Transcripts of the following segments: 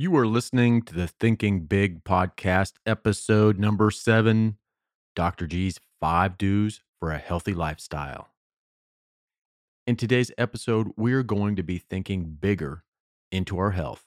You are listening to the Thinking Big podcast, episode number seven Dr. G's Five Do's for a Healthy Lifestyle. In today's episode, we're going to be thinking bigger into our health.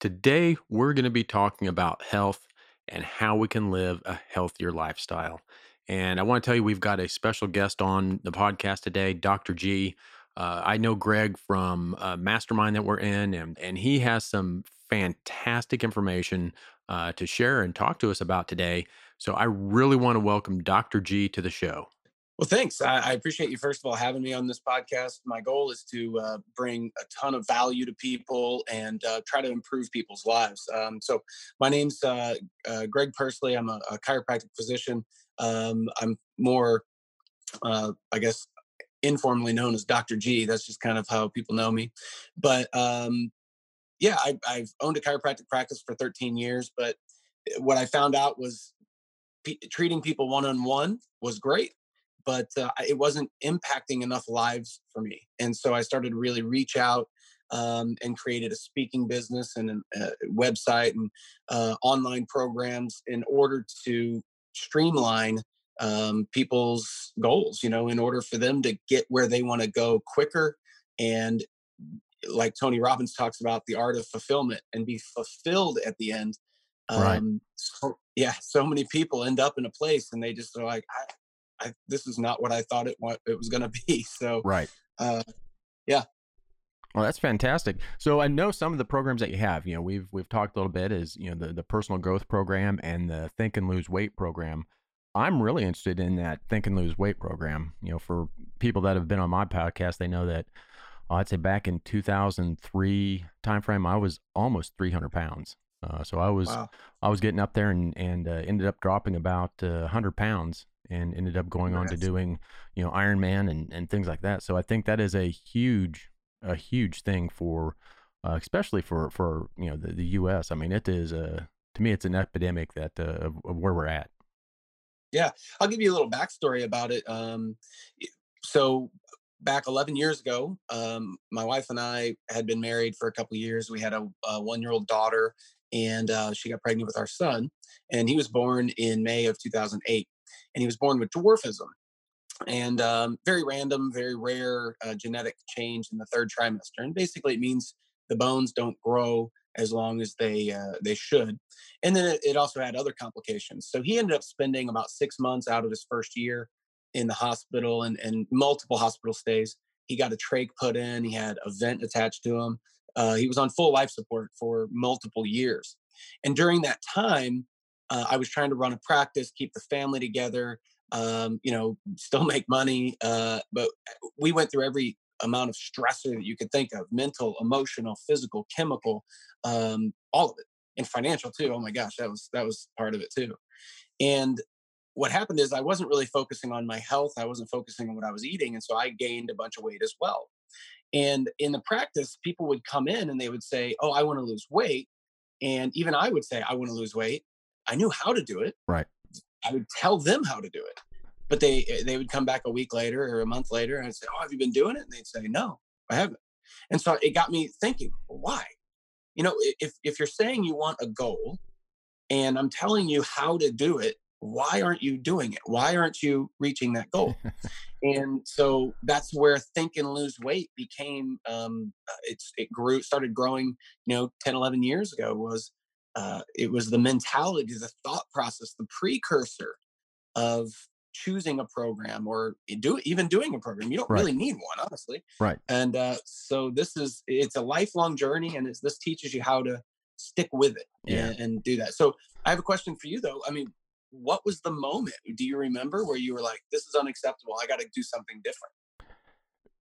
Today, we're going to be talking about health and how we can live a healthier lifestyle. And I want to tell you, we've got a special guest on the podcast today, Dr. G. Uh, I know Greg from uh, Mastermind that we're in, and, and he has some fantastic information uh, to share and talk to us about today. So I really want to welcome Dr. G to the show. Well, thanks. I, I, appreciate you, first of all, having me on this podcast. My goal is to uh, bring a ton of value to people and uh, try to improve people's lives. Um, so, my name's uh, uh Greg Persley. I'm a, a chiropractic physician. Um, I'm more, uh, I guess, informally known as Dr. G. That's just kind of how people know me. But um, yeah, I, I've owned a chiropractic practice for 13 years. But eh, what I found out was p- treating people one on one was great but uh, it wasn't impacting enough lives for me. And so I started to really reach out um, and created a speaking business and a, website and uh, online programs in order to streamline um, people's goals, you know, in order for them to get where they want to go quicker and like Tony Robbins talks about the art of fulfillment and be fulfilled at the end. Um, right. So, yeah, so many people end up in a place and they just are like, I, this is not what I thought it what it was going to be. So right, uh, yeah. Well, that's fantastic. So I know some of the programs that you have. You know, we've we've talked a little bit is you know the the personal growth program and the Think and Lose Weight program. I'm really interested in that Think and Lose Weight program. You know, for people that have been on my podcast, they know that uh, I'd say back in 2003 timeframe, I was almost 300 pounds. Uh, so I was wow. I was getting up there and and uh, ended up dropping about 100 uh, pounds and ended up going on to doing, you know, Ironman and, and things like that. So I think that is a huge, a huge thing for, uh, especially for, for, you know, the, the U.S. I mean, it is a, to me, it's an epidemic that, uh, of, where we're at. Yeah. I'll give you a little backstory about it. Um, so back 11 years ago, um, my wife and I had been married for a couple years. We had a, a one year old daughter and uh, she got pregnant with our son and he was born in May of 2008 and he was born with dwarfism and um, very random, very rare uh, genetic change in the third trimester. And basically, it means the bones don't grow as long as they uh, they should. And then it, it, also had other complications. So he ended up spending about six months out of his first year in the hospital and, and multiple hospital stays. He got a trach put in. He had a vent attached to him. Uh, he was on full life support for multiple years. And during that time, uh, I was trying to run a practice, keep the family together, um, you know, still make money. Uh, but we went through every amount of stressor that you could think of mental, emotional, physical, chemical, um, all of it, and financial too. Oh my gosh, that was that was part of it too. And what happened is I wasn't really focusing on my health. I wasn't focusing on what I was eating. And so I gained a bunch of weight as well. And in the practice, people would come in and they would say, Oh, I want to lose weight. And even I would say, I want to lose weight. I knew how to do it. Right. I would tell them how to do it. But they eh, they would come back a week later or a month later and I'd say, Oh, have you been doing it? And they'd say, No, I haven't. And so it got me thinking, well, why? You know, if if you're saying you want a goal and I'm telling you how to do it, why aren't you doing it? Why aren't you reaching that goal? and so that's where think and lose weight became um, uh, it's it grew started growing you know 10 11 years ago was uh, it was the mentality, the thought process, the precursor of choosing a program or do even doing a program. You don't right. really need one, honestly. Right. And uh, so this is it's a lifelong journey, and this teaches you how to stick with it yeah. and, and do that. So I have a question for you, though. I mean, what was the moment? Do you remember where you were like, "This is unacceptable. I got to do something different"?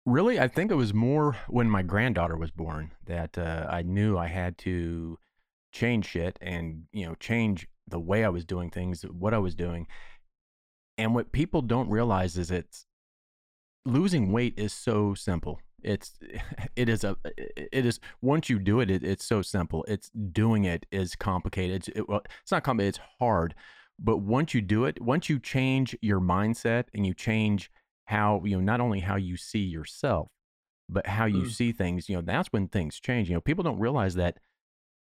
Really, I think it was more when my granddaughter was born that uh, I knew I had to change shit and you know change the way I was doing things, what I was doing. And what people don't realize is it's losing weight is so simple. It's it is a it is once you do it, it it's so simple. It's doing it is complicated. It's it, well, it's not complicated. It's hard, but once you do it, once you change your mindset and you change how you know not only how you see yourself, but how you Mm. see things. You know that's when things change. You know people don't realize that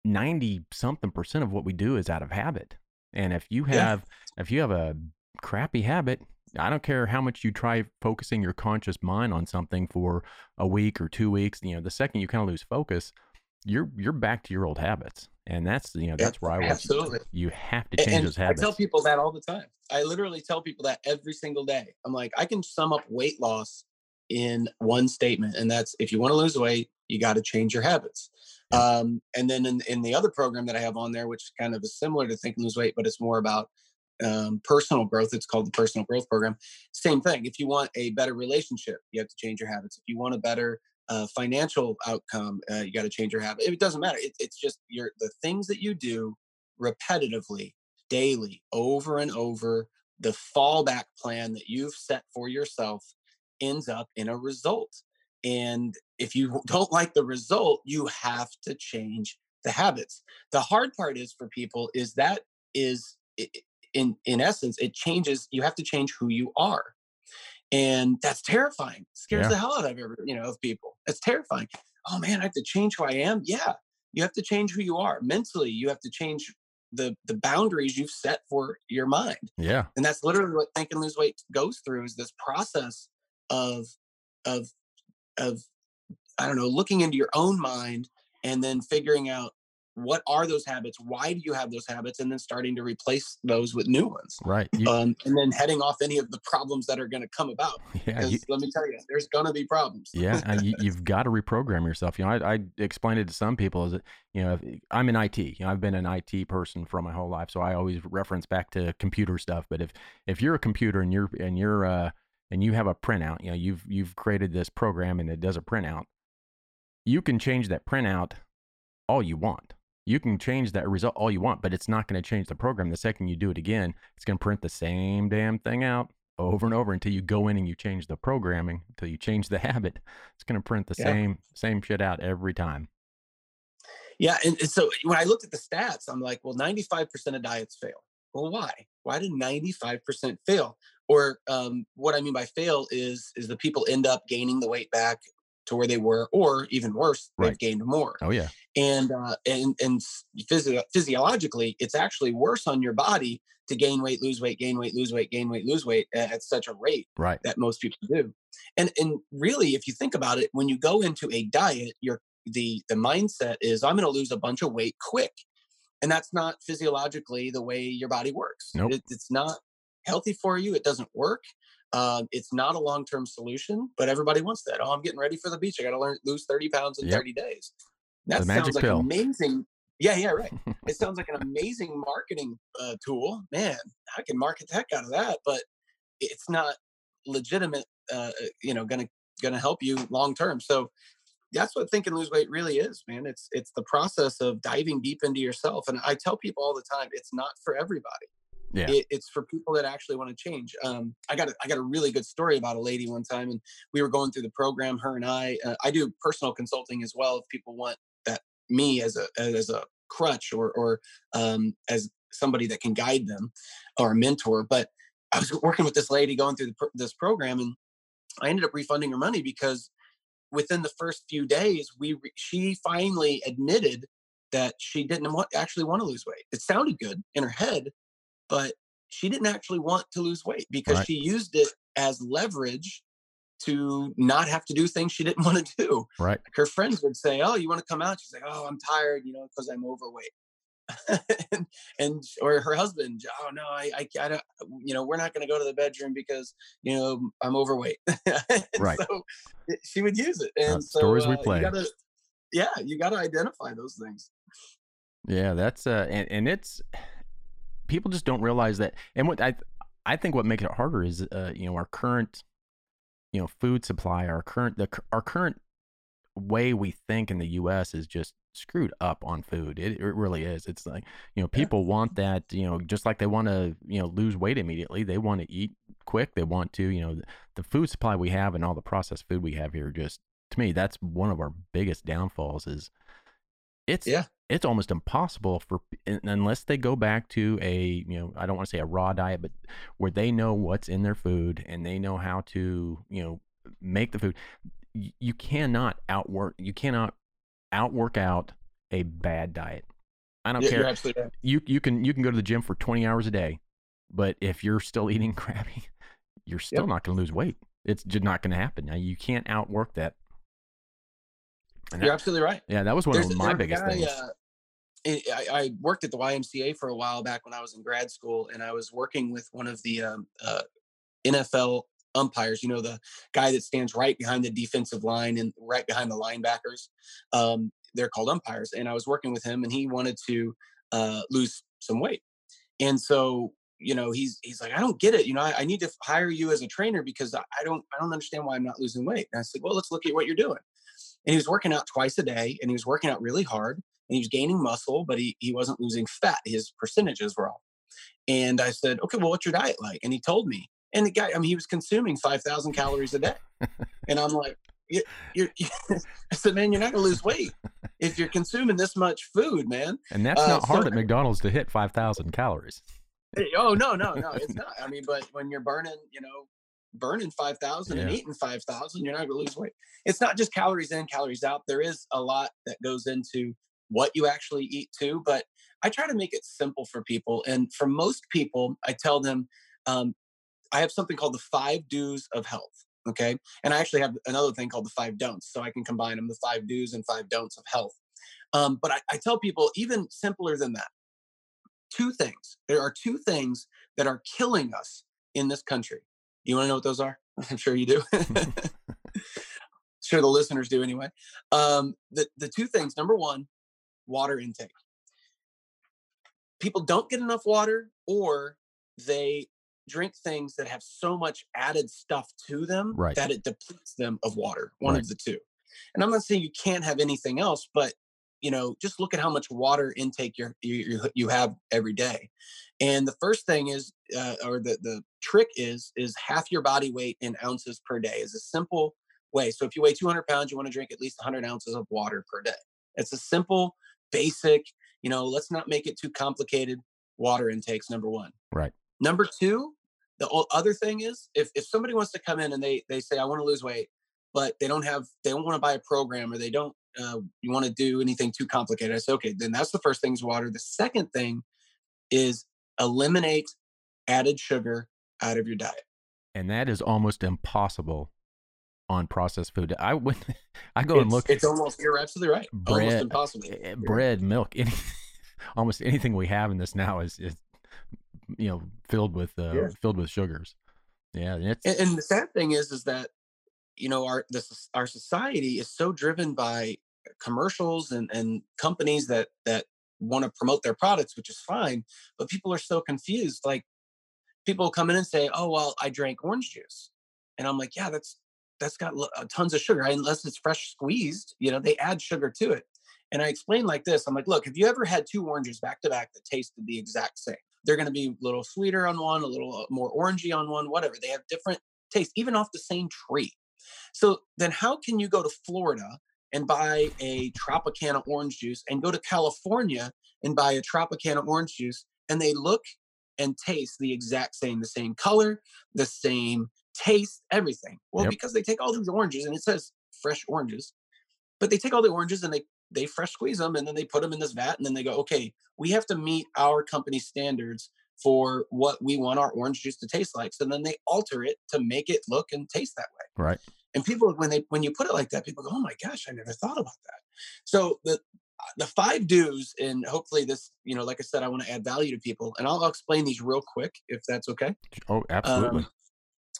ninety something percent of what we do is out of habit. And if you Yeah. have if you have a crappy habit, I don't care how much you try focusing your conscious mind on something for a week or two weeks. You know, the second you kind of lose focus, you're you're back to your old habits, and that's you know Yeah, that's where I was. absolutely. You have to change and those habits. I tell people that all the time. I literally tell people that every single day. I'm like, I can sum up weight loss in one statement, and that's if you want to lose weight, you got to change your habits. Um, and then in, in the other program that I have on there, which is kind of is similar to Think and Lose Weight, but it's more about um, personal growth. It's called the Personal Growth Program. Same thing. If you want a better relationship, you have to change your habits. If you want a better uh, financial outcome, uh, you got to change your habit. It doesn't matter. It, it's just your the things that you do repetitively, daily, over and over. The fallback plan that you've set for yourself ends up in a result. And if you don't like the result, you have to change the habits. The hard part is for people is that is in in essence it changes you have to change who you are. And that's terrifying. Scares Yeah. the hell out of every, you know, of people. It's terrifying. Oh man, I have to change who I am. Yeah. You have to change who you are. Mentally, you have to change the the boundaries you've set for your mind yeah, and that's literally what think and lose weight goes through is this process of of of i don't know looking into your own mind and then figuring out what are those habits why do you have those habits and then starting to replace those with new ones right. You, um, and then heading off any of the problems that are going to come about yeah, you, let me tell you there's going to be problems yeah, and you, you've got to reprogram yourself. You know, I, I explained it to some people as that you know if, I'm in IT. You know, I've been an IT person for my whole life, so I always reference back to computer stuff. But if if you're a computer and you're and you're uh and you have a printout, you know, you've you've created this program and it does a printout. You can change that printout all you want. You can change that result all you want, but it's not going to change the program. The second you do it again, it's going to print the same damn thing out over and over until you go in and you change the programming, until you change the habit. It's going to print the Yeah. same same shit out every time. Yeah, and, and so when I looked at the stats, I'm like, well, 95% of diets fail. Well, why? Why did 95% fail? Or um, what I mean by fail is is the people end up gaining the weight back to where they were, or even worse, they've gained more. Oh yeah, And uh, and and physio- physiologically, it's actually worse on your body to gain weight, lose weight, gain weight, lose weight, gain weight, lose weight at, at such a rate right. that most people do. And and really, if you think about it, when you go into a diet, your the the mindset is I'm going to lose a bunch of weight quick, and that's not physiologically the way your body works. Nope. It, it's not healthy for you. It doesn't work. Um, it's not a long term solution, but everybody wants that. Oh, I'm getting ready for the beach. I got to learn lose 30 pounds in Yep. 30 days. That The sounds like pill. amazing. Yeah, yeah, right. it sounds like an amazing marketing uh, tool. Man, I can market the heck out of that, but it's not legitimate. Uh, you know, gonna gonna help you long term. So that's what think and lose weight really is, man. It's it's the process of diving deep into yourself. And I tell people all the time, it's not for everybody. Yeah. It, it's for people that actually want to change. Um, I got a, I got a really good story about a lady one time, and we were going through the program. Her and I, uh, I do personal consulting as well. If people want that, me as a as a crutch or or um, as somebody that can guide them or a mentor. But I was working with this lady going through the, this program, and I ended up refunding her money because within the first few days, we re- she finally admitted that she didn't want actually want to lose weight. It sounded good in her head, but she didn't actually want to lose weight because Right. she used it as leverage to not have to do things she didn't want to do. Right. Her friends would say, "Oh, you want to come out?" She's like, "Oh, I'm tired, you know, because I'm overweight." and, and or her husband, "Oh no, I, I, I don't, you know, we're not going to go to the bedroom because you know I'm overweight." Right. So she would use it, and so stories we uh, play. You gotta, yeah, you got to identify those things. Yeah, that's uh, and and it's people just don't realize that. And what I I think what makes it harder is uh, you know, our current you know food supply, our current the our current way we think in the U.S. is just screwed up on food. It, it really is. It's like you know people yeah. want that you know just like they want to you know lose weight immediately. They want to eat quick. They want to you know the, the food supply we have and all the processed food we have here. Just to me, that's one of our biggest downfalls. Is it's yeah it's almost impossible for unless they go back to a you know I don't want to say a raw diet, but where they know what's in their food and they know how to you know make the food. You cannot outwork. You cannot outwork out a bad diet. I don't yeah, care. Right. You you can you can go to the gym for 20 hours a day, but if you're still eating crappy, you're still yep. not going to lose weight. It's just not going to happen. Now you can't outwork that. And you're that, absolutely right. Yeah, that was one There's, of my biggest guy, things. Uh, I, I, worked at the YMCA for a while back when I was in grad school, and I was working with one of the um, uh, NFL umpires. You know, the guy that stands right behind the defensive line and right behind the linebackers. Um, they're called umpires. And I was working with him, and he wanted to uh, lose some weight. And so, you know, he's he's like, I don't get it. You know, I, I need to hire you as a trainer because I, I don't I don't understand why I'm not losing weight. And I said, well, let's look at what you're doing. And he was working out twice a day, and he was working out really hard, and he was gaining muscle, but he he wasn't losing fat. His percentages were off. And I said, okay, well, what's your diet like? And he told me. And the guy, I mean, he was consuming 5,000 calories a day. and I'm like, you, you're, I said, man, you're not going to lose weight if you're consuming this much food, man. And that's uh, not hard so, at McDonald's to hit 5,000 calories. Oh, no, no, no, it's not. I mean, but when you're burning, you know, burning 5,000 yeah. and eating 5,000, you're not going to lose weight. It's not just calories in, calories out. There is a lot that goes into what you actually eat too. But I try to make it simple for people. And for most people, I tell them, um, I have something called the five do's of health. Okay. And I actually have another thing called the five don'ts. So I can combine them the five do's and five don'ts of health. Um, but I, I tell people even simpler than that two things. There are two things that are killing us in this country. You want to know what those are? I'm sure you do. sure the listeners do anyway. Um, the, the two things number one, water intake. People don't get enough water or they drink things that have so much added stuff to them right. that it depletes them of water. One right. of the two. And I'm not saying you can't have anything else, but you know, just look at how much water intake you you you have every day. And the first thing is, uh, or the the trick is, is half your body weight in ounces per day is a simple way. So if you weigh 200 pounds, you want to drink at least 100 ounces of water per day. It's a simple, basic. You know, let's not make it too complicated. Water intakes number one. Right. Number two, the other thing is if, if somebody wants to come in and they they say i want to lose weight but they don't have they don't want to buy a program or they don't uh, you want to do anything too complicated i say okay then that's the first thing is water. The second thing is eliminate added sugar out of your diet. And that is almost impossible on processed food. I would i go it's, and look it's almost you're absolutely right bread, almost impossible. eh, bread milk any, almost anything we have in this now is, is you know filled with uh, yeah. filled with sugars. Yeah, and, and, the sad thing is, is that you know our this our society is so driven by commercials and and companies that that want to promote their products, which is fine, but people are so confused. Like people come in and say, "Oh, well, I drank orange juice," and I'm like, "Yeah, that's that's got uh, tons of sugar unless it's fresh squeezed. You know, they add sugar to it." And I explain like this: I'm like, "Look, have you ever had two oranges back to back that tasted the exact same?" They're going to be a little sweeter on one, a little uh, more orangey on one, whatever. They have different tastes, even off the same tree. So then, how can you go to Florida and buy a Tropicana orange juice and go to California and buy a Tropicana orange juice and they look and taste the exact same, the same color, the same taste, everything? Well, yep. because they take all these oranges and it says fresh oranges, but they take all the oranges and they they fresh squeeze them and then they put them in this vat and then they go, okay, we have to meet our company standards for what we want our orange juice to taste like. So then they alter it to make it look and taste that way. Right. And people, when they when you put it like that, people go, "Oh my gosh, I never thought about that." So the the five do's, and hopefully this, you know, like I said, I want to add value to people, and I'll, I'll explain these real quick if that's okay. Oh, absolutely. Um,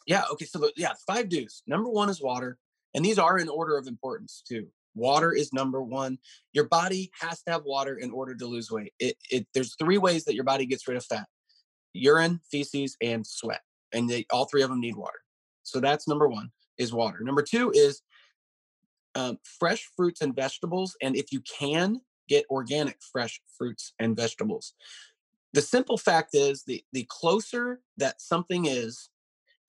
yeah. Okay. So the, yeah, five do's. Number one is water, and these are in order of importance too. Water is number one. Your body has to have water in order to lose weight. It, it there's three ways that your body gets rid of fat: urine, feces, and sweat, and they, all three of them need water. So that's number one. is water. Number two is um, fresh fruits and vegetables. And if you can, get organic fresh fruits and vegetables. The simple fact is the, the closer that something is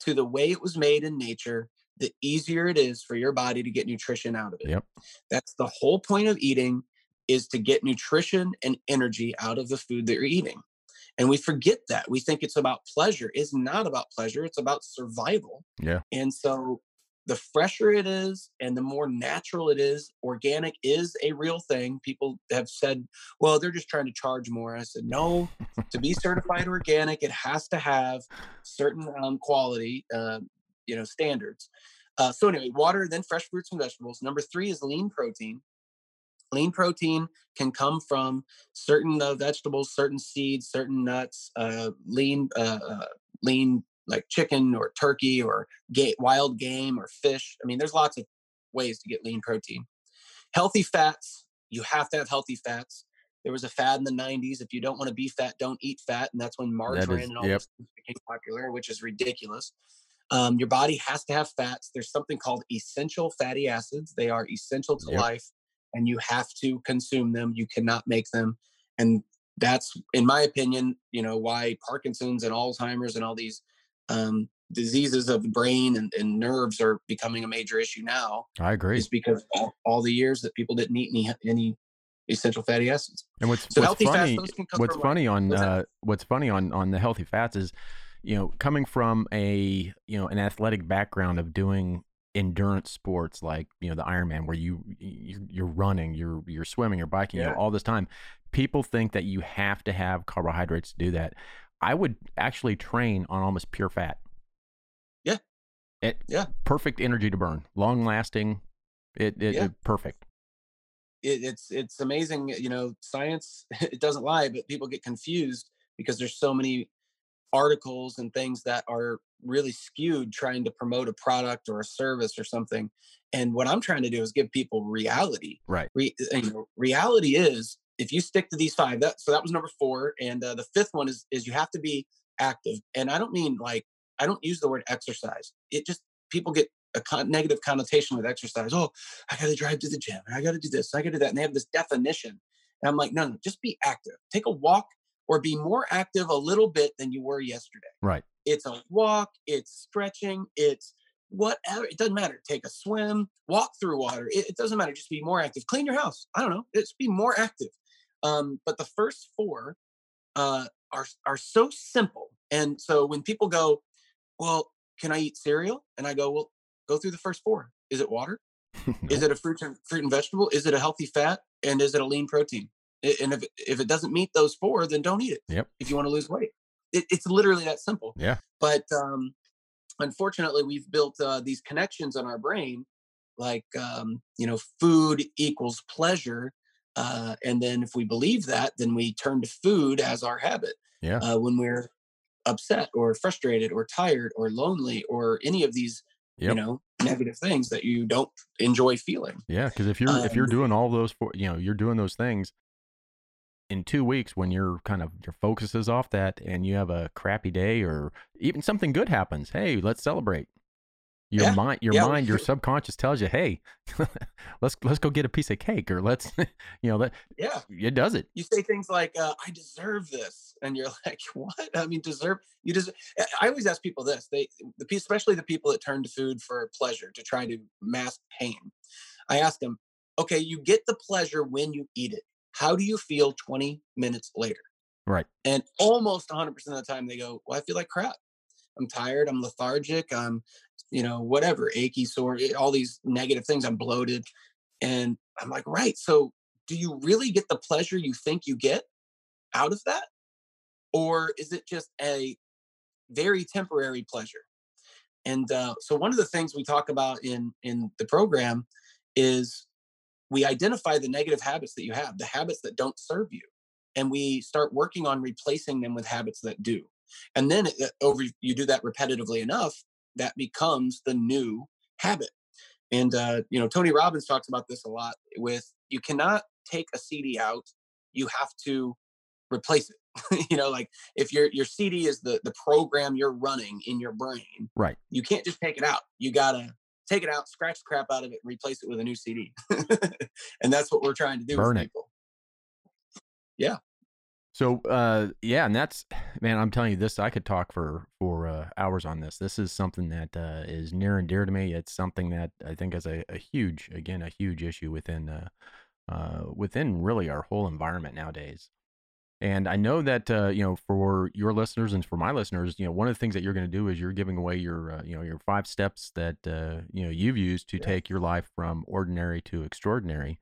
to the way it was made in nature, the easier it is for your body to get nutrition out of it. Yep. That's the whole point of eating is to get nutrition and energy out of the food that you're eating. And we forget that. We think it's about pleasure. It's not about pleasure, it's about survival. Yeah. And so the fresher it is and the more natural it is, organic is a real thing. People have said, well, they're just trying to charge more. I said, no, to be certified organic, it has to have certain um, quality, uh, you know, standards. Uh, so anyway, water, then fresh fruits and vegetables. Number three is lean protein. Lean protein can come from certain uh, vegetables, certain seeds, certain nuts, uh, lean, uh, uh, lean like chicken or turkey or ga- wild game or fish. I mean, there's lots of ways to get lean protein. Healthy fats, you have to have healthy fats. There was a fad in the 90s. If you don't want to be fat, don't eat fat. And that's when margarine is- and all yep. this became popular, which is ridiculous. Um, your body has to have fats. There's something called essential fatty acids. They are essential to Yep. life, and you have to consume them. You cannot make them. And that's, in my opinion, you know, why Parkinson's and Alzheimer's and all these um, diseases of the brain and, and nerves are becoming a major issue now I agree. is because all, all the years that people didn't eat any any essential fatty acids. And what's So what's healthy fats, funny, those can come what's funny on uh, what's funny on on the healthy fats is, you know, coming from a you know an athletic background of doing endurance sports like you know the Ironman where you you- you're running, you're you're swimming, you're biking, you know, all this time. People think that you have to have carbohydrates to do that. I would actually train on almost pure fat. Yeah. It, Yeah. Perfect energy to burn, long lasting. It, it, Yeah. it perfect. it, it's it's amazing you know science it doesn't lie but people get confused because there's so many articles and things that are really skewed trying to promote a product or a service or something and what i'm trying to do is give people reality. Right. Re, you know, reality is if you stick to these five that so that was number four and uh, the fifth one is is you have to be active and i don't mean like i don't use the word exercise. It just people get a con- negative connotation with exercise. Oh i gotta drive to the gym and i gotta do this i gotta do that and they have this definition and i'm like no no just be active. Take a walk or be more active a little bit than you were yesterday. Right. it's a walk it's stretching it's whatever it doesn't matter take a swim walk through water it, it doesn't matter just be more active clean your house i don't know just be more active. Um, but the first four uh, are are so simple and so when people go well can i eat cereal? and i go well go through the first four is it water? Is it a fruit and fruit and vegetable? Is it a healthy fat? And is it a lean protein and if, it- if it doesn't meet those four then don't eat it Yep. if you want to lose weight it, it's literally that simple Yeah. but um, unfortunately we've built uh, these connections in our brain like um, you know food equals pleasure uh, and then if we believe that then we turn to food as our habit Yeah. uh, when we're upset or frustrated or tired or lonely or any of these Yep. you know negative things that you don't enjoy feeling Yeah, because if you're if you're Um, doing all those for you know you're doing those things in two weeks when your kind of your focus is off that and you have a crappy day or even something good happens, hey, let's celebrate. Your Yeah, mind, your yeah, mind, your subconscious tells you, hey, let's let's go get a piece of cake or let's you know that yeah. it does it. you say things like uh, i deserve this and you're like what? I mean deserve you deserve i always ask people this they the especially the people that turn to food for pleasure to try to mask pain. I ask them okay you get the pleasure when you eat it how do you feel 20 minutes later? Right. and almost 100% of the time they go well i feel like crap. I'm tired i'm lethargic i'm you know whatever achy sore eh, all these negative things i'm bloated. And i'm like right so do you really get the pleasure you think you get out of that? Or is it just a very temporary pleasure? And uh, so one of the things we talk about in in the program is we identify the negative habits that you have the habits that don't serve you and we start working on replacing them with habits that do. And then it, uh, over you do that repetitively enough that becomes the new habit. And uh, you know tony robbins talks about this a lot with you cannot take a cd out you have to replace it. You know like if your your cd is the the program you're running in your brain Right. you can't just take it out. You gotta take it out, scratch the crap out of it, and replace it with a new CD. and that's what we're trying to do Burn with it. people. Yeah. So uh yeah, and that's man, I'm telling you this I could talk for for uh, hours on this. This is something that uh is near and dear to me. It's something that I think is a, a huge again a huge issue within uh uh within really our whole environment nowadays. And I know that uh, you know for your listeners and for my listeners, you know one of the things that you're going to do is you're giving away your uh, you know your five steps that uh, you know you've used to Yeah. take your life from ordinary to extraordinary.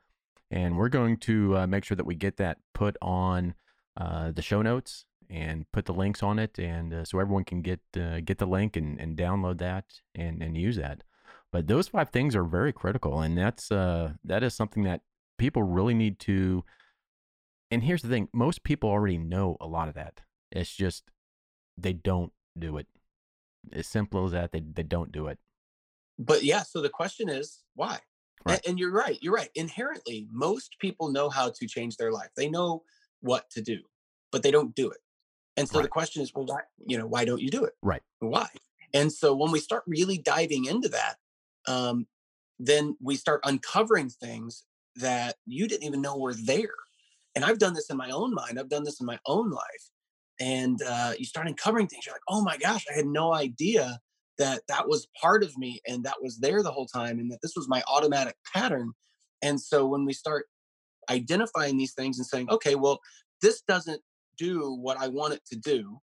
And we're going to uh, make sure that we get that put on uh, the show notes and put the links on it, and uh, so everyone can get uh, get the link and, and download that and and use that. But those five things are very critical, and that's uh, that is something that people really need to. And here's the thing: most people already know a lot of that. It's just they don't do it. As simple as that. They they don't do it. But yeah, so the question is why? Right. And, you're right. You're right. Inherently, most people know how to change their life. They know what to do, but they don't do it. And so the question is, well, why? You know, why don't you do it? Right. Why? And so when we start really diving into that, um, then we start uncovering things that you didn't even know were there. And I've done this in my own mind. I've done this in my own life. And uh, you start uncovering things. You're like, oh my gosh, I had no idea that that was part of me and that was there the whole time and that this was my automatic pattern. And so when we start identifying these things and saying, okay, well, this doesn't do what I want it to do.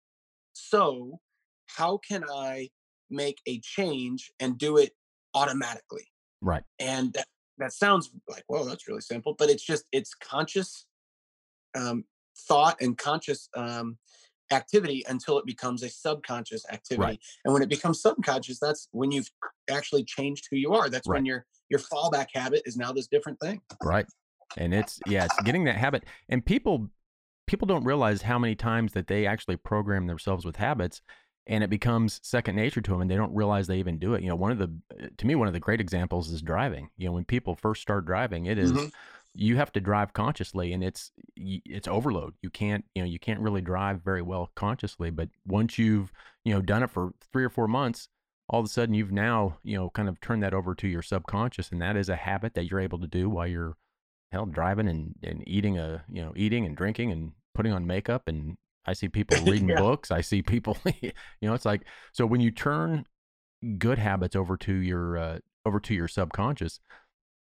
So how can I make a change and do it automatically? Right. And that, that sounds like, well, that's really simple, but it's just, it's conscious um, thought and conscious um, activity until it becomes a subconscious activity. And when it becomes subconscious, that's when you've actually changed who you are. That's when your your fallback habit is now this different thing. right and it's yeah it's getting that habit and people people don't realize how many times that they actually program themselves with habits and it becomes second nature to them and they don't realize they even do it you know one of the to me one of the great examples is driving you know when people first start driving it is Mhm. You have to drive consciously and it's it's overload you can't you know you can't really drive very well consciously but once you've you know done it for three or four months all of a sudden you've now you know kind of turned that over to your subconscious and that is a habit that you're able to do while you're hell driving and, and eating a you know eating and drinking and putting on makeup and i see people reading Yeah. books i see people you know it's like so when you turn good habits over to your uh, over to your subconscious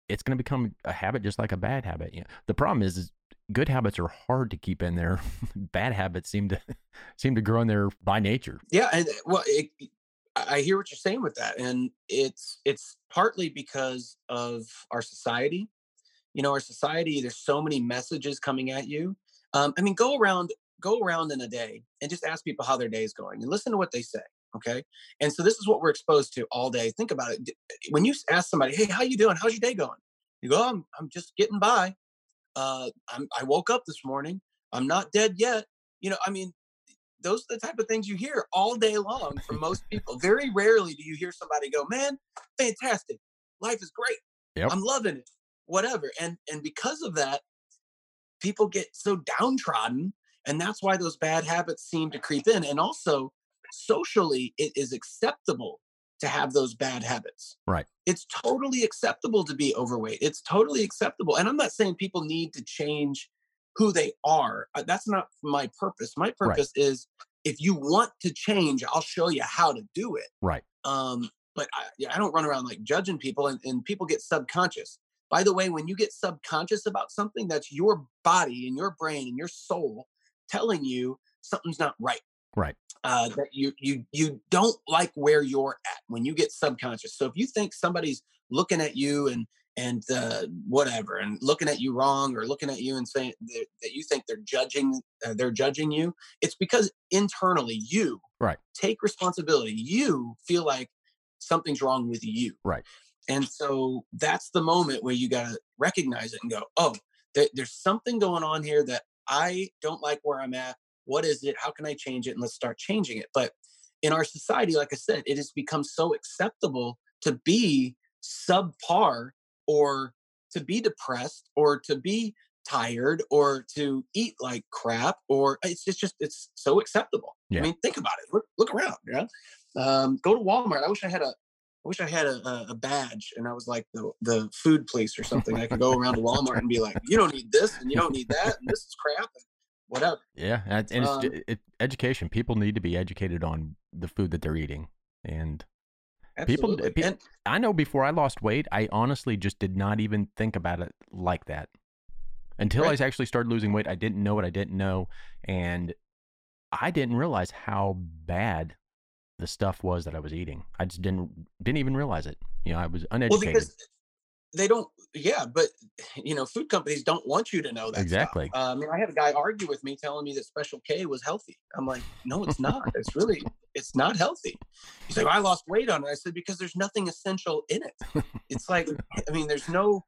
it's going to become a habit just like a bad habit you know, the problem is, is good habits are hard to keep in there bad habits seem to seem to grow in there by nature Yeah, and uh, well, it, I I hear what you're saying with that, and it's it's partly because of our society. You know, our society. There's so many messages coming at you. Um, I mean, go around go around in a day and just ask people how their day is going, and listen to what they say. Okay, and so this is what we're exposed to all day. Think about it. When you ask somebody, "Hey, how you doing? How's your day going?" You go, "Oh, "I'm I'm just getting by. Uh, I'm I woke up this morning. I'm not dead yet." You know, I mean, those are the type of things you hear all day long from most people. Very rarely do you hear somebody go, "Man, fantastic, life is great, Yep. I'm loving it, whatever." And and because of that, people get so downtrodden, and that's why those bad habits seem to creep in. And also, socially, it is acceptable to have those bad habits. Right. It's totally acceptable to be overweight. It's totally acceptable. And I'm not saying people need to change who they are. Uh, That's not my purpose. My purpose is if you want to change, I'll show you how to do it. right Um, but I, I don't run around like judging people, and, and people get subconscious. By the way, when you get subconscious about something, that's your body and your brain and your soul telling you something's not right. right Uh, that you you you don't like where you're at when you get subconscious. So if you think somebody's looking at you and and uh, whatever and looking at you wrong or looking at you and saying that, that you think they're judging uh, they're judging you, it's because internally you Right. take responsibility. You feel like something's wrong with you. Right. And so that's the moment where you got to recognize it and go, oh, there, there's something going on here that I don't like where I'm at. What is it? How can I change it? And let's start changing it. But in our society, like I said, it has become so acceptable to be subpar or to be depressed or to be tired or to eat like crap or it's, it's just it's so acceptable Yeah. i mean think about it look, look around yeah um, go to walmart i wish i had a wish I had a, a badge and I was like the the food police or something. I could go around to Walmart and be like, you don't need this and you don't need that and this is crap and whatever. Yeah, and, and Um, it's it, education. People need to be educated on the food that they're eating, and People- Absolutely. pe- and I know before I lost weight, I honestly just did not even think about it like that. Until Right. I actually started losing weight, I didn't know what I didn't know, and I didn't realize how bad the stuff was that I was eating. I just didn't didn't even realize it. You know, I was well, uneducated. because they don't. Yeah, but you know, food companies don't want you to know that. stuff. Exactly. Uh, I mean, I had a guy argue with me, telling me that Special K was healthy. I'm like, no, it's not. it's really, it's not healthy. He's like, I lost weight on it. I said because there's nothing essential in it. It's like, I mean, there's no,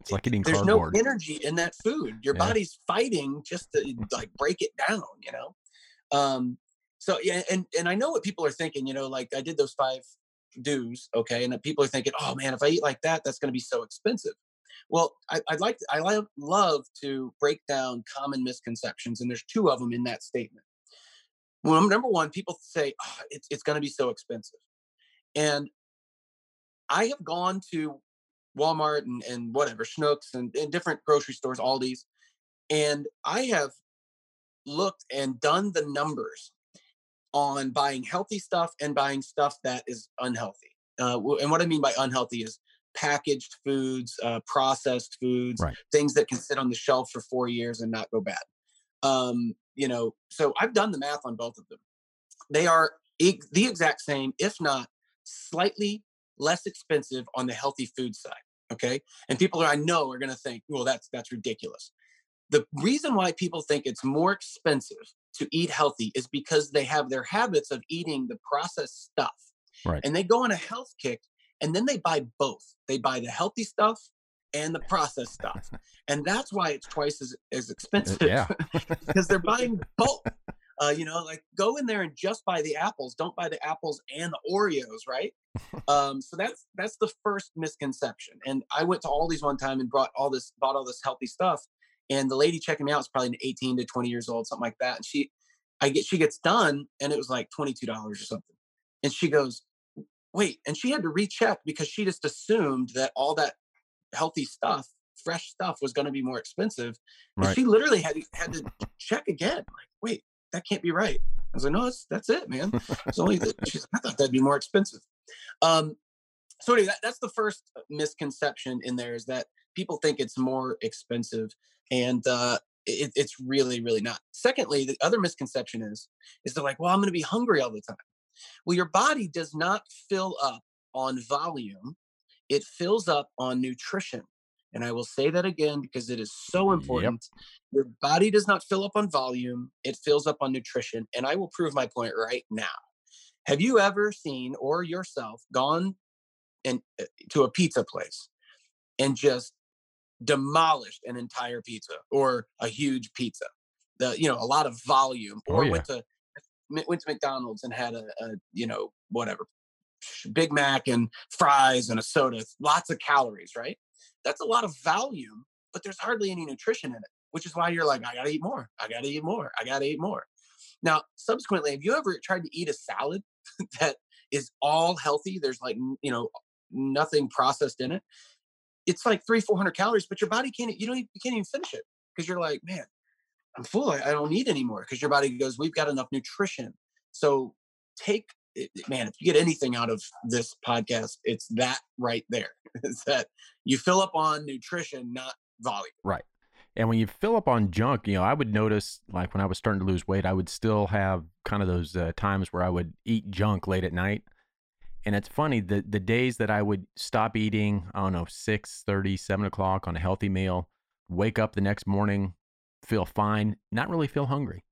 it's like eating there's cardboard. no energy in that food. Your Yeah. body's fighting just to like break it down. You know. Um. So yeah, and and I know what people are thinking. You know, like I did those five do's, okay, and that people are thinking, oh man, if I eat like that, that's going to be so expensive. Well, I, I'd like to, I li- love to break down common misconceptions, and there's two of them in that statement. Well, number one, people say oh, it's it's going to be so expensive, and I have gone to Walmart and, and whatever Schnucks and, and different grocery stores, Aldi's, and I have looked and done the numbers on buying healthy stuff and buying stuff that is unhealthy. Uh, and what I mean by unhealthy is packaged foods, uh, processed foods, Right. things that can sit on the shelf for four years and not go bad. Um, you know, so I've done the math on both of them. They are e- the exact same, if not slightly less expensive on the healthy food side. Okay, and people I know are going to think, well, that's that's ridiculous. The reason why people think it's more expensive to eat healthy is because they have their habits of eating the processed stuff. Right. And they go on a health kick and then they buy both. They buy the healthy stuff and the processed stuff. And that's why it's twice as, as expensive Uh, yeah. because they're buying both. Uh, you know, like go in there and just buy the apples. Don't buy the apples and the Oreos, right? um, so that's that's the first misconception. And I went to Aldi's one time and brought all this, bought all this healthy stuff. And the lady checking me out was probably 18 to 20 years old, something like that. And she, I get, she gets done, and it was like $22 or something. And she goes, "Wait!" And she had to recheck because she just assumed that all that healthy stuff, fresh stuff, was going to be more expensive. And she literally had had to check again. Like, wait, that can't be right. I was like, no, that's that's it, man. It's only. She's like, I thought that'd be more expensive. Um, so anyway, that, that's the first misconception in there is that people think it's more expensive, and uh, it, it's really, really not. Secondly, the other misconception is is they're like, well, I'm going to be hungry all the time. Well, your body does not fill up on volume; it fills up on nutrition. And I will say that again because it is so Yep. important. Your body does not fill up on volume, it fills up on nutrition. And I will prove my point right now. Have you ever seen or yourself gone and uh, to a pizza place and just demolished an entire pizza or a huge pizza? The you know, a lot of volume Oh, or yeah. went to went to McDonald's and had a, a you know, whatever Big Mac and fries and a soda, lots of calories, right? That's a lot of volume, but there's hardly any nutrition in it, which is why you're like, I gotta eat more. I gotta eat more. I gotta eat more. Now, subsequently, have you ever tried to eat a salad that is all healthy? There's like, you know, nothing processed in it. It's like three, 400 calories, but your body can't, you don't, you can't even finish it because you're like, man, I'm full. I, I don't need any more because your body goes, we've got enough nutrition. So take, man, if you get anything out of this podcast, it's that right there. It's that you fill up on nutrition, not volume. Right. And when you fill up on junk, you know, I would notice like when I was starting to lose weight, I would still have kind of those uh, times where I would eat junk late at night. And it's funny, the, the days that I would stop eating, I don't know, 6 30, 7 o'clock on a healthy meal, wake up the next morning, feel fine, not really feel hungry.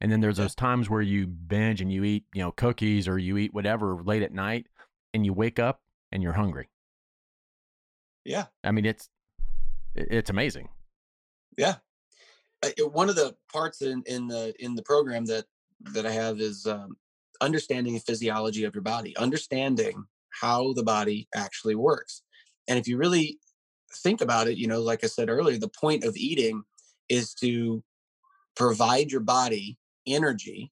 And then there's those times where you binge and you eat, you know, cookies or you eat whatever late at night and you wake up and you're hungry. Yeah. I mean, it's, it's amazing. Yeah. One of the parts in, in the in the program that that I have is um, understanding the physiology of your body, understanding how the body actually works. And if you really think about it, you know, like I said earlier, the point of eating is to provide your body energy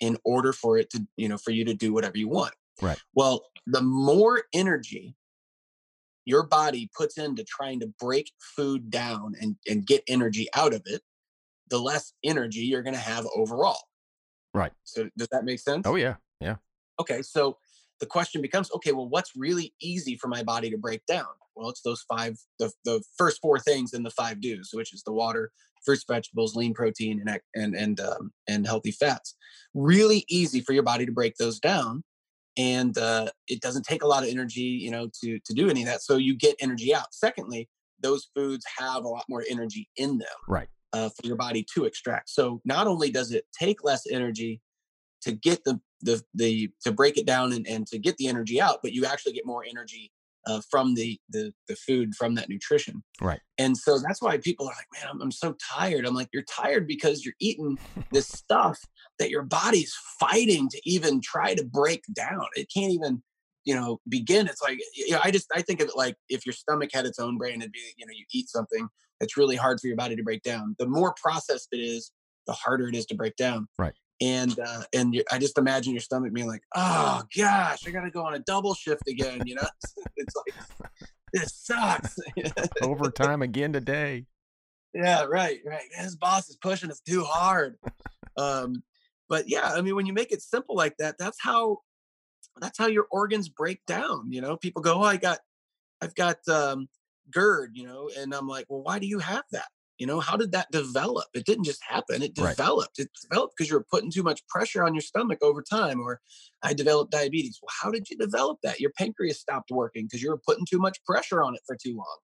in order for it to, you know, for you to do whatever you want. Right. Well, the more energy your body puts into trying to break food down and, and get energy out of it, the less energy you're going to have overall. Right. So does that make sense? Oh yeah. Yeah. Okay. So the question becomes, okay, well, what's really easy for my body to break down? Well, it's those five, the, the first four things in the five do's, which is the water, fruits, vegetables, lean protein, and and and um, and healthy fats. Really easy for your body to break those down, and uh, it doesn't take a lot of energy, you know, to to do any of that. So you get energy out. Secondly, those foods have a lot more energy in them, right, uh, for your body to extract. So not only does it take less energy to get the the the to break it down and, and to get the energy out, but you actually get more energy uh, from the, the the food from that nutrition. Right. And so that's why people are like, man, I'm, I'm so tired. I'm like, you're tired because you're eating this stuff that your body's fighting to even try to break down. It can't even, you know, begin. It's like, you know, I just I think of it like if your stomach had its own brain, it'd be, you know, you eat something that's really hard for your body to break down. The more processed it is, the harder it is to break down. Right and uh, and I just imagine your stomach being like, oh gosh, I got to go on a double shift again. You know, it's like this sucks. Overtime again today. Yeah, right, right. His boss is pushing us too hard. Um, but yeah, I mean, when you make it simple like that, that's how that's how your organs break down. You know, people go, oh, I got, I've got um, GERD, you know, and I'm like, well, why do you have that? You know, how did that develop? It didn't just happen. It developed. Right. It developed because you were putting too much pressure on your stomach over time. Or I developed diabetes. Well, how did you develop that? Your pancreas stopped working because you were putting too much pressure on it for too long.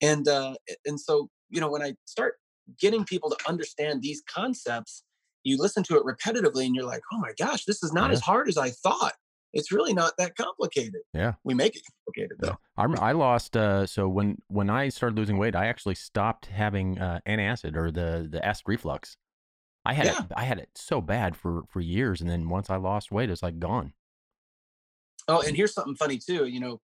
And uh, and so, you know, when I start getting people to understand these concepts, you listen to it repetitively and you're like, oh my gosh, this is not yeah. as hard as I thought it's really not that complicated. Yeah, we make it complicated though. Yeah. I, I lost. Uh, so when when I started losing weight, I actually stopped having uh, antacid or the the acid reflux. I had yeah. it. I had it so bad for for years, and then once I lost weight, it's like gone. Oh, and here's something funny too. You know,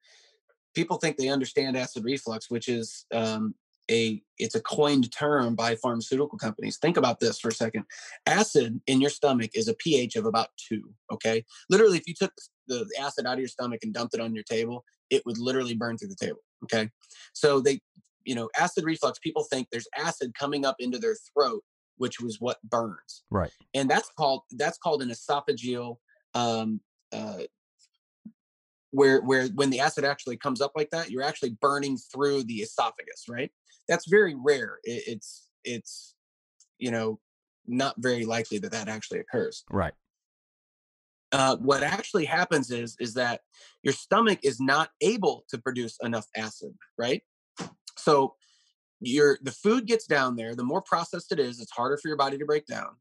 people think they understand acid reflux, which is um, a it's a coined term by pharmaceutical companies. Think about this for a second. Acid in your stomach is a pH of about two. Okay, literally, if you took the acid out of your stomach and dumped it on your table, it would literally burn through the table. Okay, so they, you know, acid reflux. People think there's acid coming up into their throat, which was what burns. Right, and that's called that's called an esophageal um, uh, where where when the acid actually comes up like that you're actually burning through the esophagus right that's very rare it, it's it's you know not very likely that that actually occurs. Right. Uh, what actually happens is is that your stomach is not able to produce enough acid right? So your the food gets down there the more processed it is it's harder for your body to break down.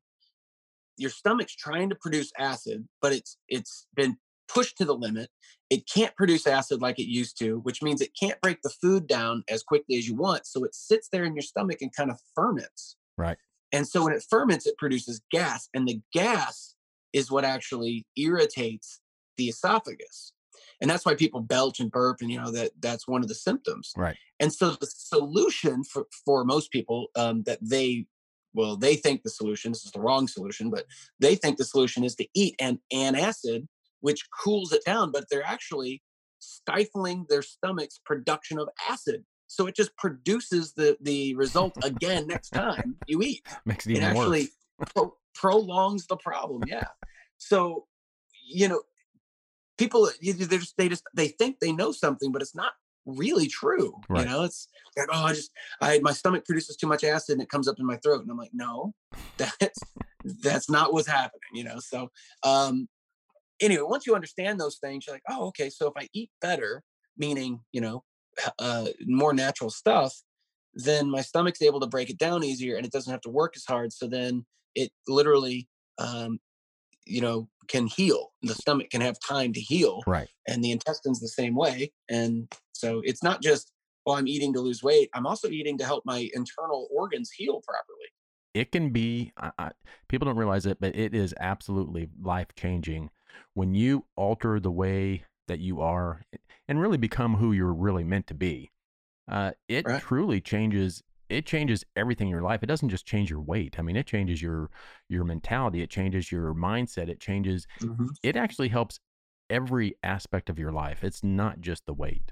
Your stomach's trying to produce acid but it's it's been pushed to the limit. It can't produce acid like it used to, which means it can't break the food down as quickly as you want. So it sits there in your stomach and kind of ferments. Right. And so when it ferments, it produces gas, and the gas is what actually irritates the esophagus. And that's why people belch and burp, and you know that that's one of the symptoms. Right. And so the solution for for most people um, that they well they think the solution this is the wrong solution, but they think the solution is to eat an antacid which cools it down, but they're actually stifling their stomach's production of acid. So it just produces the the result again next time you eat. Makes it, it actually pro- prolongs the problem. Yeah. So you know, people they just they just they think they know something, but it's not really true. Right. You know, it's like oh, I just I my stomach produces too much acid and it comes up in my throat, and I'm like, no, that's that's not what's happening. You know, so um, anyway, once you understand those things, you're like, oh, okay. So if I eat better, meaning, you know, uh, more natural stuff, then my stomach's able to break it down easier and it doesn't have to work as hard. So then it literally, um, you know, can heal. The stomach can have time to heal. Right. And the intestine's the same way. And so it's not just, well, I'm eating to lose weight. I'm also eating to help my internal organs heal properly. It can be, uh, people don't realize it, but it is absolutely life changing when you alter the way that you are and really become who you're really meant to be, uh, it right. truly changes. It changes everything in your life. It doesn't just change your weight. I mean, it changes your your mentality. It changes your mindset. It changes. Mm-hmm. It actually helps every aspect of your life. It's not just the weight.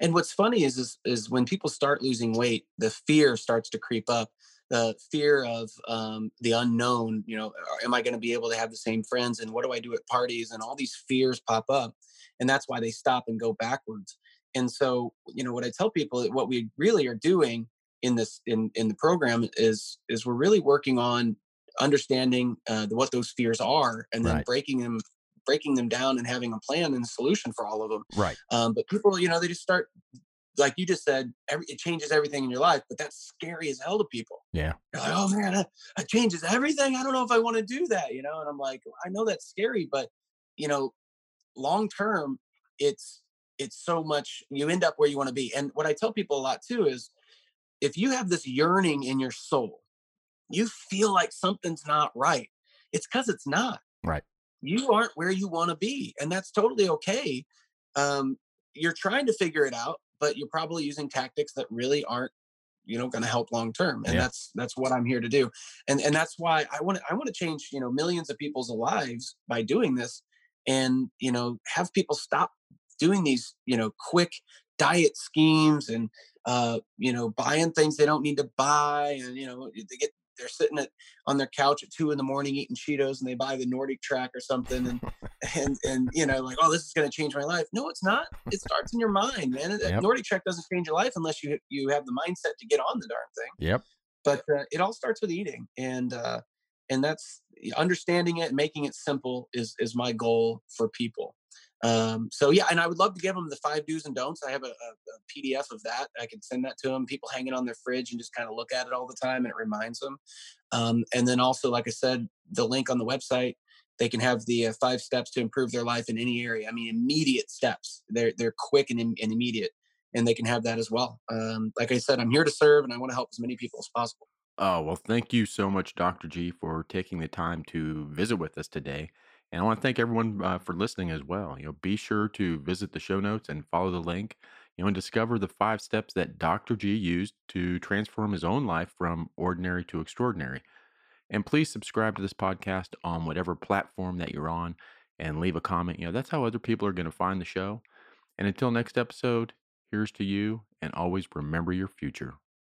And what's funny is, is is when people start losing weight, the fear starts to creep up. The fear of um, the unknown. You know, am I going to be able to have the same friends? And what do I do at parties? And all these fears pop up, and that's why they stop and go backwards. And so, you know, what I tell people, what we really are doing in this in in the program is is we're really working on understanding uh, what those fears are and then right. breaking them breaking them down and having a plan and a solution for all of them. Right. Um, but people, you know, they just start, like you just said, every, it changes everything in your life, but that's scary as hell to people. Yeah. You're like, oh man, that changes everything. I don't know if I want to do that, you know? And I'm like, I know that's scary, but you know, long term, it's, it's so much, you end up where you want to be. And what I tell people a lot too is if you have this yearning in your soul, you feel like something's not right. It's because it's not. Right you aren't where you want to be and that's totally okay um, you're trying to figure it out but you're probably using tactics that really aren't you know going to help long term and yeah. that's that's what i'm here to do and and that's why i want to i want to change you know millions of people's lives by doing this and you know have people stop doing these you know quick diet schemes and uh you know buying things they don't need to buy and you know they get they're sitting at on their couch at two in the morning eating Cheetos and they buy the NordicTrack or something and and and you know like oh this is going to change my life. No, it's not. It starts in your mind, man. Yep. NordicTrack doesn't change your life unless you you have the mindset to get on the darn thing. Yep. But uh, it all starts with eating and uh, and that's understanding it, making it simple is is my goal for people. Um, so yeah, and I would love to give them the five do's and don'ts. I have a, a, a, PDF of that. I can send that to them. People hang it on their fridge and just kind of look at it all the time, and it reminds them. Um, and then also, like I said, the link on the website, they can have the uh, five steps to improve their life in any area. I mean, immediate steps. They're they're quick and, and immediate, and they can have that as well. Um, like I said, I'm here to serve, and I want to help as many people as possible. Oh well, thank you so much, Dr. G, for taking the time to visit with us today. And I want to thank everyone uh, for listening as well. You know, be sure to visit the show notes and follow the link. You know, and discover the five steps that Dr. G used to transform his own life from ordinary to extraordinary. And please subscribe to this podcast on whatever platform that you're on and leave a comment. You know, that's how other people are going to find the show. And until next episode, here's to you and always remember your future.